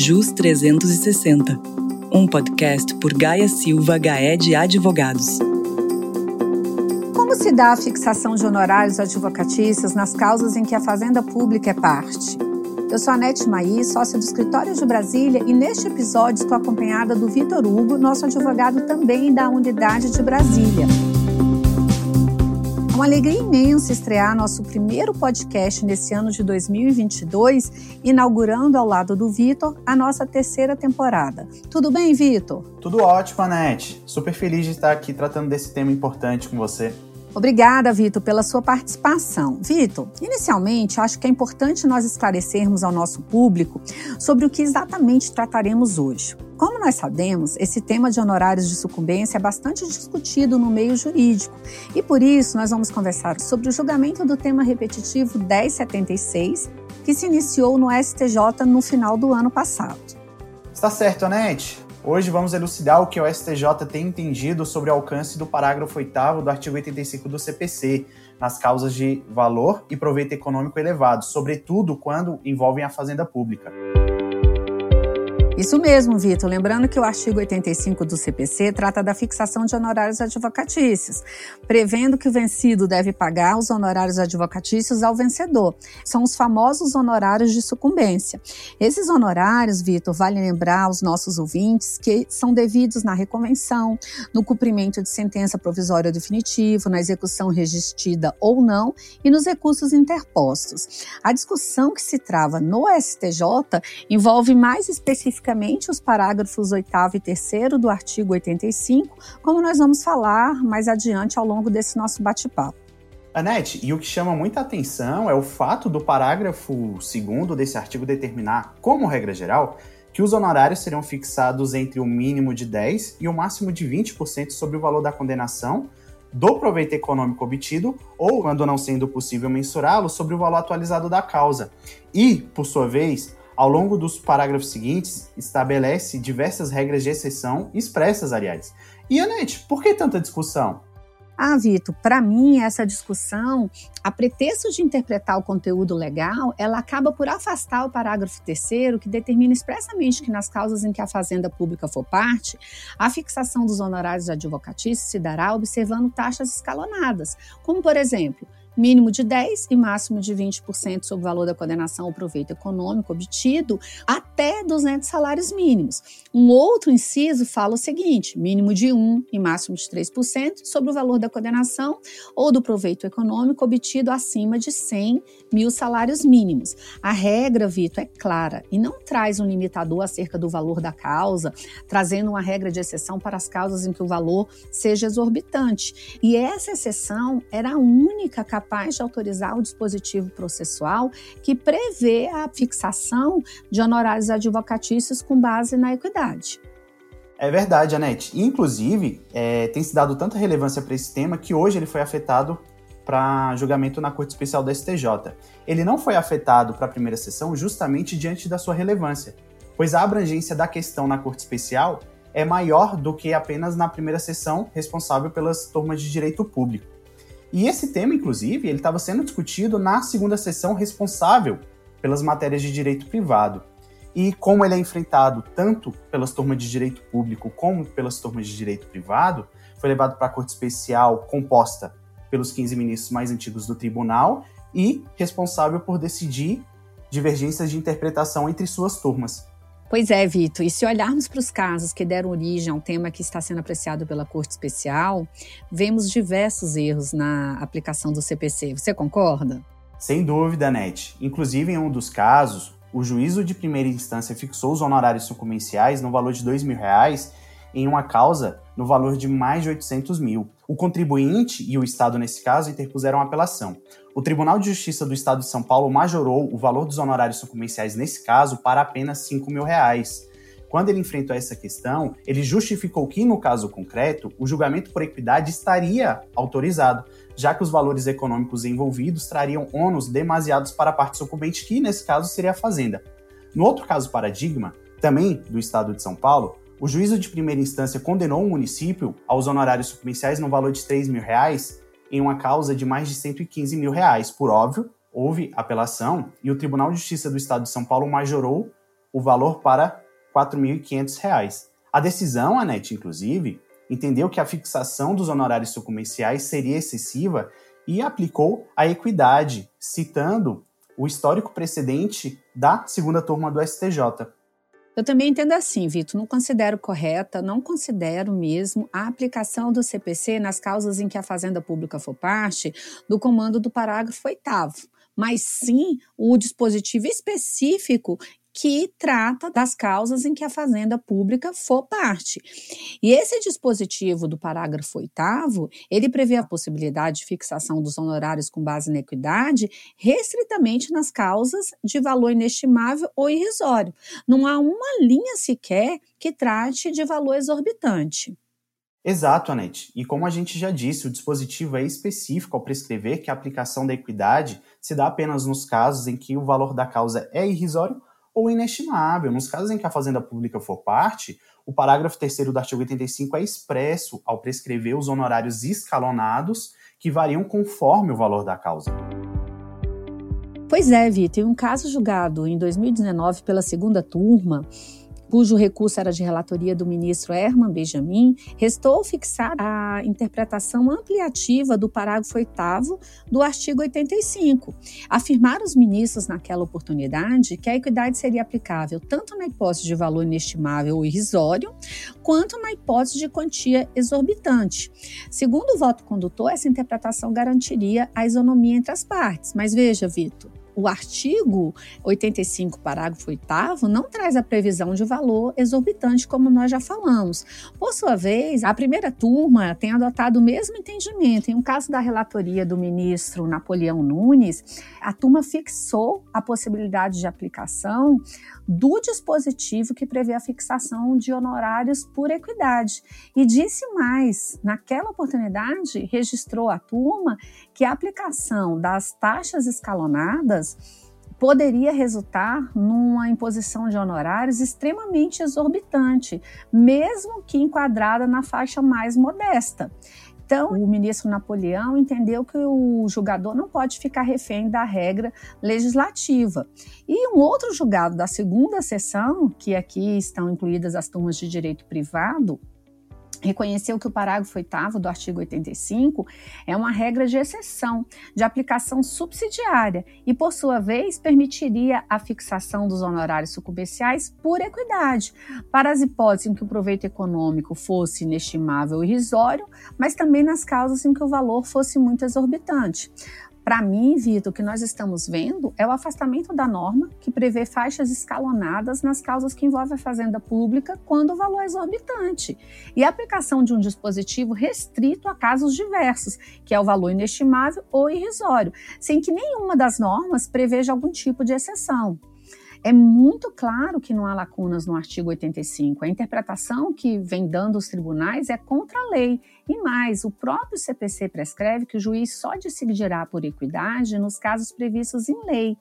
JUS 360, um podcast por Gaia Silva Gaed Advogados. Como se dá a fixação de honorários advocatícios nas causas em que a Fazenda Pública é parte? Eu sou a Nete Maí, sócia do Escritório de Brasília, e neste episódio estou acompanhada do Vitor Hugo, nosso advogado também da Unidade de Brasília. Alegria imensa estrear nosso primeiro podcast nesse ano de 2022, inaugurando ao lado do Vitor a nossa terceira temporada. Tudo bem, Vitor? Tudo ótimo, Anete. Super feliz de estar aqui tratando desse tema importante com você. Obrigada, Vitor, pela sua participação. Vitor, inicialmente, acho que é importante nós esclarecermos ao nosso público sobre o que exatamente trataremos hoje. Como nós sabemos, esse tema de honorários de sucumbência é bastante discutido no meio jurídico e por isso nós vamos conversar sobre o julgamento do tema repetitivo 1076, que se iniciou no STJ no final do ano passado. Está certo, Anete. Hoje vamos elucidar o que o STJ tem entendido sobre o alcance do parágrafo 8 do artigo 85 do CPC, nas causas de valor e proveito econômico elevado, sobretudo quando envolvem a fazenda pública. Isso mesmo, Vitor. Lembrando que o artigo 85 do CPC trata da fixação de honorários advocatícios, prevendo que o vencido deve pagar os honorários advocatícios ao vencedor. São os famosos honorários de sucumbência. Esses honorários, Vitor, vale lembrar aos nossos ouvintes que são devidos na reconvenção, no cumprimento de sentença provisória definitiva, na execução registrada ou não e nos recursos interpostos. A discussão que se trava no STJ envolve mais especificamente especificamente os parágrafos 8 e 3 do artigo 85, como nós vamos falar mais adiante ao longo desse nosso bate-papo. Anete, e o que chama muita atenção é o fato do parágrafo 2 desse artigo determinar, como regra geral, que os honorários serão fixados entre o mínimo de 10% e o máximo de 20% sobre o valor da condenação, do proveito econômico obtido, ou, quando não sendo possível mensurá-lo, sobre o valor atualizado da causa. E, por sua vez, ao longo dos parágrafos seguintes, estabelece diversas regras de exceção expressas, aliás. E, Anete, por que tanta discussão? Ah, Vitor, para mim essa discussão, a pretexto de interpretar o conteúdo legal, ela acaba por afastar o parágrafo terceiro, que determina expressamente que nas causas em que a fazenda pública for parte, a fixação dos honorários advocatícios se dará observando taxas escalonadas, como por exemplo, mínimo de 10% e máximo de 20% sobre o valor da condenação ou proveito econômico obtido, até 200 salários mínimos. Um outro inciso fala o seguinte: mínimo de 1% e máximo de 3% sobre o valor da condenação ou do proveito econômico obtido acima de 100 mil salários mínimos. A regra, Vitor, é clara e não traz um limitador acerca do valor da causa, trazendo uma regra de exceção para as causas em que o valor seja exorbitante. E essa exceção era a única capaz capaz de autorizar o dispositivo processual que prevê a fixação de honorários advocatícios com base na equidade. É verdade, Anete. Inclusive, é, tem se dado tanta relevância para esse tema que hoje ele foi afetado para julgamento na Corte Especial da STJ. Ele não foi afetado para a primeira sessão justamente diante da sua relevância, pois a abrangência da questão na Corte Especial é maior do que apenas na primeira sessão responsável pelas turmas de direito público. E esse tema, inclusive, ele estava sendo discutido na segunda sessão responsável pelas matérias de direito privado. E como ele é enfrentado tanto pelas turmas de direito público como pelas turmas de direito privado, foi levado para a Corte Especial composta pelos 15 ministros mais antigos do tribunal e responsável por decidir divergências de interpretação entre suas turmas. Pois é, Vitor. E se olharmos para os casos que deram origem ao tema que está sendo apreciado pela Corte Especial, vemos diversos erros na aplicação do CPC. Você concorda? Sem dúvida, Net. Inclusive, em um dos casos, o juízo de primeira instância fixou os honorários sucumbenciais no valor de R$ mil reais em uma causa no valor de mais de 800 mil. O contribuinte e o Estado, nesse caso, interpuseram apelação. O Tribunal de Justiça do Estado de São Paulo majorou o valor dos honorários sucumbenciais nesse caso para apenas 5 mil reais. Quando ele enfrentou essa questão, ele justificou que, no caso concreto, o julgamento por equidade estaria autorizado, já que os valores econômicos envolvidos trariam ônus demasiados para a parte sucumbente, que nesse caso seria a Fazenda. No outro caso paradigma, também do Estado de São Paulo, o juízo de primeira instância condenou o município aos honorários sucumbenciais no valor de 3 mil reais em uma causa de mais de 115 mil reais. Por óbvio, houve apelação e o Tribunal de Justiça do Estado de São Paulo majorou o valor para R$ 4.500. A decisão, Anete, inclusive, entendeu que a fixação dos honorários sucumbenciais seria excessiva e aplicou a equidade, citando o histórico precedente da segunda turma do STJ. Eu também entendo assim, Vitor, não considero correta, não considero mesmo a aplicação do CPC nas causas em que a Fazenda Pública for parte do comando do parágrafo 8 mas sim o dispositivo específico que trata das causas em que a fazenda pública for parte. E esse dispositivo do parágrafo 8 ele prevê a possibilidade de fixação dos honorários com base na equidade restritamente nas causas de valor inestimável ou irrisório. Não há uma linha sequer que trate de valor exorbitante. Exato, Anete. E como a gente já disse, o dispositivo é específico ao prescrever que a aplicação da equidade se dá apenas nos casos em que o valor da causa é irrisório ou inestimável. Nos casos em que a fazenda pública for parte, o parágrafo 3 do artigo 85 é expresso ao prescrever os honorários escalonados que variam conforme o valor da causa. Pois é, Vitor, um caso julgado em 2019 pela segunda turma cujo recurso era de relatoria do ministro Herman Benjamin, restou fixar a interpretação ampliativa do parágrafo 8 do artigo 85. Afirmaram os ministros naquela oportunidade que a equidade seria aplicável tanto na hipótese de valor inestimável ou irrisório, quanto na hipótese de quantia exorbitante. Segundo o voto condutor, essa interpretação garantiria a isonomia entre as partes. Mas veja, Vitor, o artigo 85, parágrafo 8 não traz a previsão de valor exorbitante, como nós já falamos. Por sua vez, a primeira turma tem adotado o mesmo entendimento. Em um caso da relatoria do ministro Napoleão Nunes, a turma fixou a possibilidade de aplicação do dispositivo que prevê a fixação de honorários por equidade. E disse mais, naquela oportunidade, registrou a turma que a aplicação das taxas escalonadas poderia resultar numa imposição de honorários extremamente exorbitante, mesmo que enquadrada na faixa mais modesta. Então, o ministro Napoleão entendeu que o julgador não pode ficar refém da regra legislativa. E um outro julgado da segunda sessão, que aqui estão incluídas as turmas de direito privado, reconheceu que o parágrafo 8 do artigo 85 é uma regra de exceção, de aplicação subsidiária e, por sua vez, permitiria a fixação dos honorários sucumbenciais por equidade, para as hipóteses em que o proveito econômico fosse inestimável e irrisório, mas também nas causas em que o valor fosse muito exorbitante. Para mim, Vitor, o que nós estamos vendo é o afastamento da norma que prevê faixas escalonadas nas causas que envolvem a fazenda pública quando o valor é exorbitante e a aplicação de um dispositivo restrito a casos diversos, que é o valor inestimável ou irrisório, sem que nenhuma das normas preveja algum tipo de exceção. É muito claro que não há lacunas no artigo 85. A interpretação que vem dando os tribunais é contra a lei. E mais, o próprio CPC prescreve que o juiz só decidirá por equidade nos casos previstos em lei.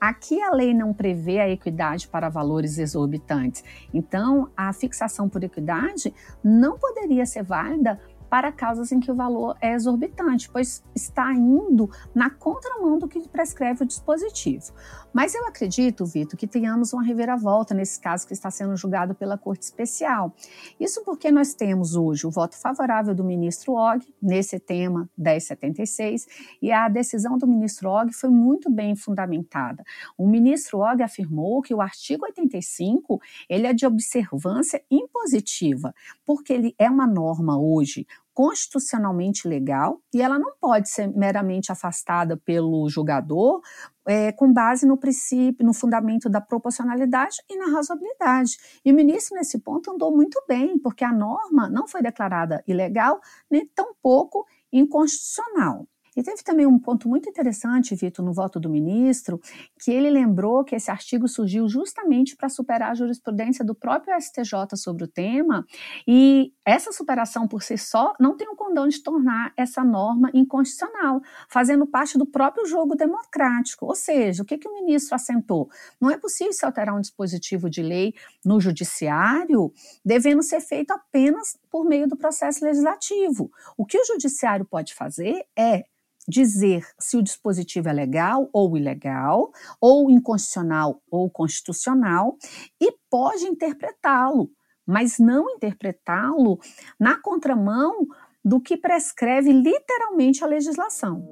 Aqui a lei não prevê a equidade para valores exorbitantes. Então, a fixação por equidade não poderia ser válida para causas em que o valor é exorbitante, pois está indo na contramão do que prescreve o dispositivo. Mas eu acredito, Vitor, que tenhamos uma reviravolta nesse caso que está sendo julgado pela Corte Especial. Isso porque nós temos hoje o voto favorável do ministro Og nesse tema 1076 e a decisão do ministro Og foi muito bem fundamentada. O ministro Og afirmou que o artigo 85 ele é de observância impositiva, porque ele é uma norma hoje constitucionalmente legal e ela não pode ser meramente afastada pelo julgador é, com base no princípio, no fundamento da proporcionalidade e na razoabilidade. E o ministro, nesse ponto, andou muito bem, porque a norma não foi declarada ilegal, nem tampouco inconstitucional. E teve também um ponto muito interessante, Vitor, no voto do ministro, que ele lembrou que esse artigo surgiu justamente para superar a jurisprudência do próprio STJ sobre o tema, e essa superação por si só não tem o condão de tornar essa norma inconstitucional, fazendo parte do próprio jogo democrático. Ou seja, o que, que o ministro assentou? Não é possível se alterar um dispositivo de lei no judiciário, devendo ser feito apenas por meio do processo legislativo. O que o judiciário pode fazer é dizer se o dispositivo é legal ou ilegal, ou inconstitucional ou constitucional, e pode interpretá-lo, mas não interpretá-lo na contramão do que prescreve literalmente a legislação.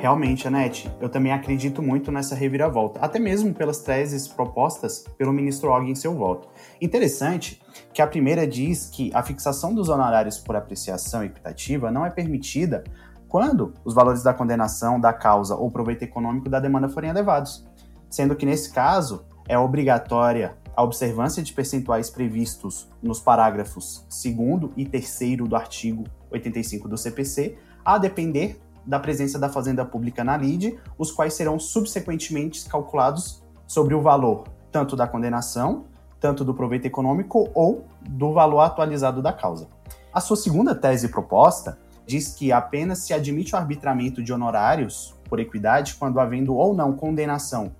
Realmente, Anete, eu também acredito muito nessa reviravolta, até mesmo pelas teses propostas pelo ministro Og em seu voto. Interessante que a primeira diz que a fixação dos honorários por apreciação equitativa não é permitida quando os valores da condenação, da causa ou proveito econômico da demanda forem elevados, sendo que nesse caso é obrigatória a observância de percentuais previstos nos parágrafos 2 e 3 do artigo 85 do CPC, a depender da presença da fazenda pública na lide, os quais serão subsequentemente calculados sobre o valor tanto da condenação, tanto do proveito econômico ou do valor atualizado da causa. A sua segunda tese proposta diz que apenas se admite o arbitramento de honorários por equidade quando havendo ou não condenação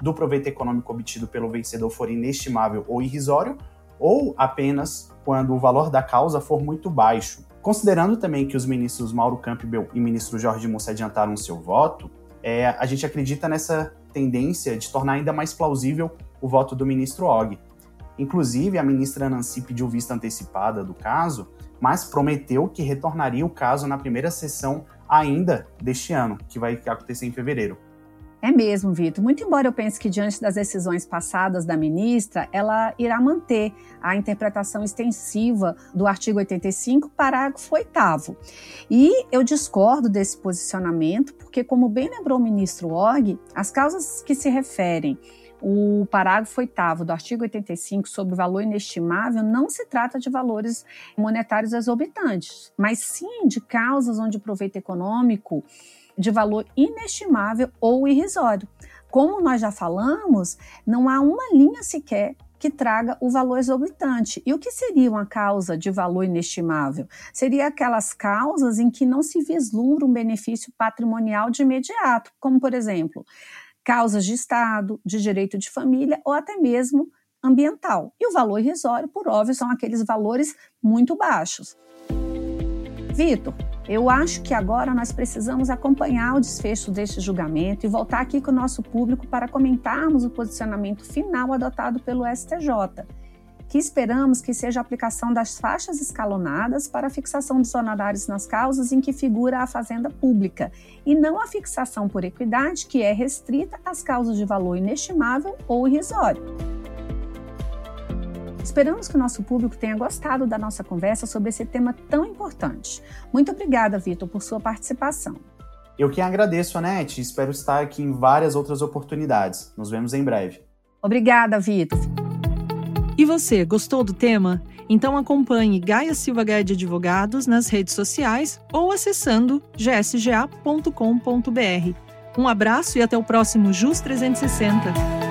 do proveito econômico obtido pelo vencedor for inestimável ou irrisório, ou apenas quando o valor da causa for muito baixo, Considerando também que os ministros Mauro Campbell e ministro Jorge Mussi adiantaram seu voto, é, a gente acredita nessa tendência de tornar ainda mais plausível o voto do ministro Og. Inclusive, a ministra Nancy pediu vista antecipada do caso, mas prometeu que retornaria o caso na primeira sessão ainda deste ano, que vai acontecer em fevereiro. É mesmo, Vitor. Muito embora eu pense que, diante das decisões passadas da ministra, ela irá manter a interpretação extensiva do artigo 85, parágrafo 8. E eu discordo desse posicionamento, porque, como bem lembrou o ministro Og, as causas que se referem o parágrafo 8 do artigo 85 sobre o valor inestimável não se trata de valores monetários exorbitantes, mas sim de causas onde o proveito econômico de valor inestimável ou irrisório. Como nós já falamos, não há uma linha sequer que traga o valor exorbitante. E o que seria uma causa de valor inestimável? Seria aquelas causas em que não se vislumbra um benefício patrimonial de imediato, como, por exemplo, causas de Estado, de direito de família ou até mesmo ambiental. E o valor irrisório, por óbvio, são aqueles valores muito baixos. Vitor, eu acho que agora nós precisamos acompanhar o desfecho deste julgamento e voltar aqui com o nosso público para comentarmos o posicionamento final adotado pelo STJ, que esperamos que seja a aplicação das faixas escalonadas para a fixação dos honorários nas causas em que figura a fazenda pública, e não a fixação por equidade, que é restrita às causas de valor inestimável ou irrisório. Esperamos que o nosso público tenha gostado da nossa conversa sobre esse tema tão importante. Muito obrigada, Vitor, por sua participação. Eu que agradeço, Anete, espero estar aqui em várias outras oportunidades. Nos vemos em breve. Obrigada, Vitor. E você, gostou do tema? Então acompanhe Gaia Silva Gaia de Advogados nas redes sociais ou acessando gsga.com.br. Um abraço e até o próximo JUS 360.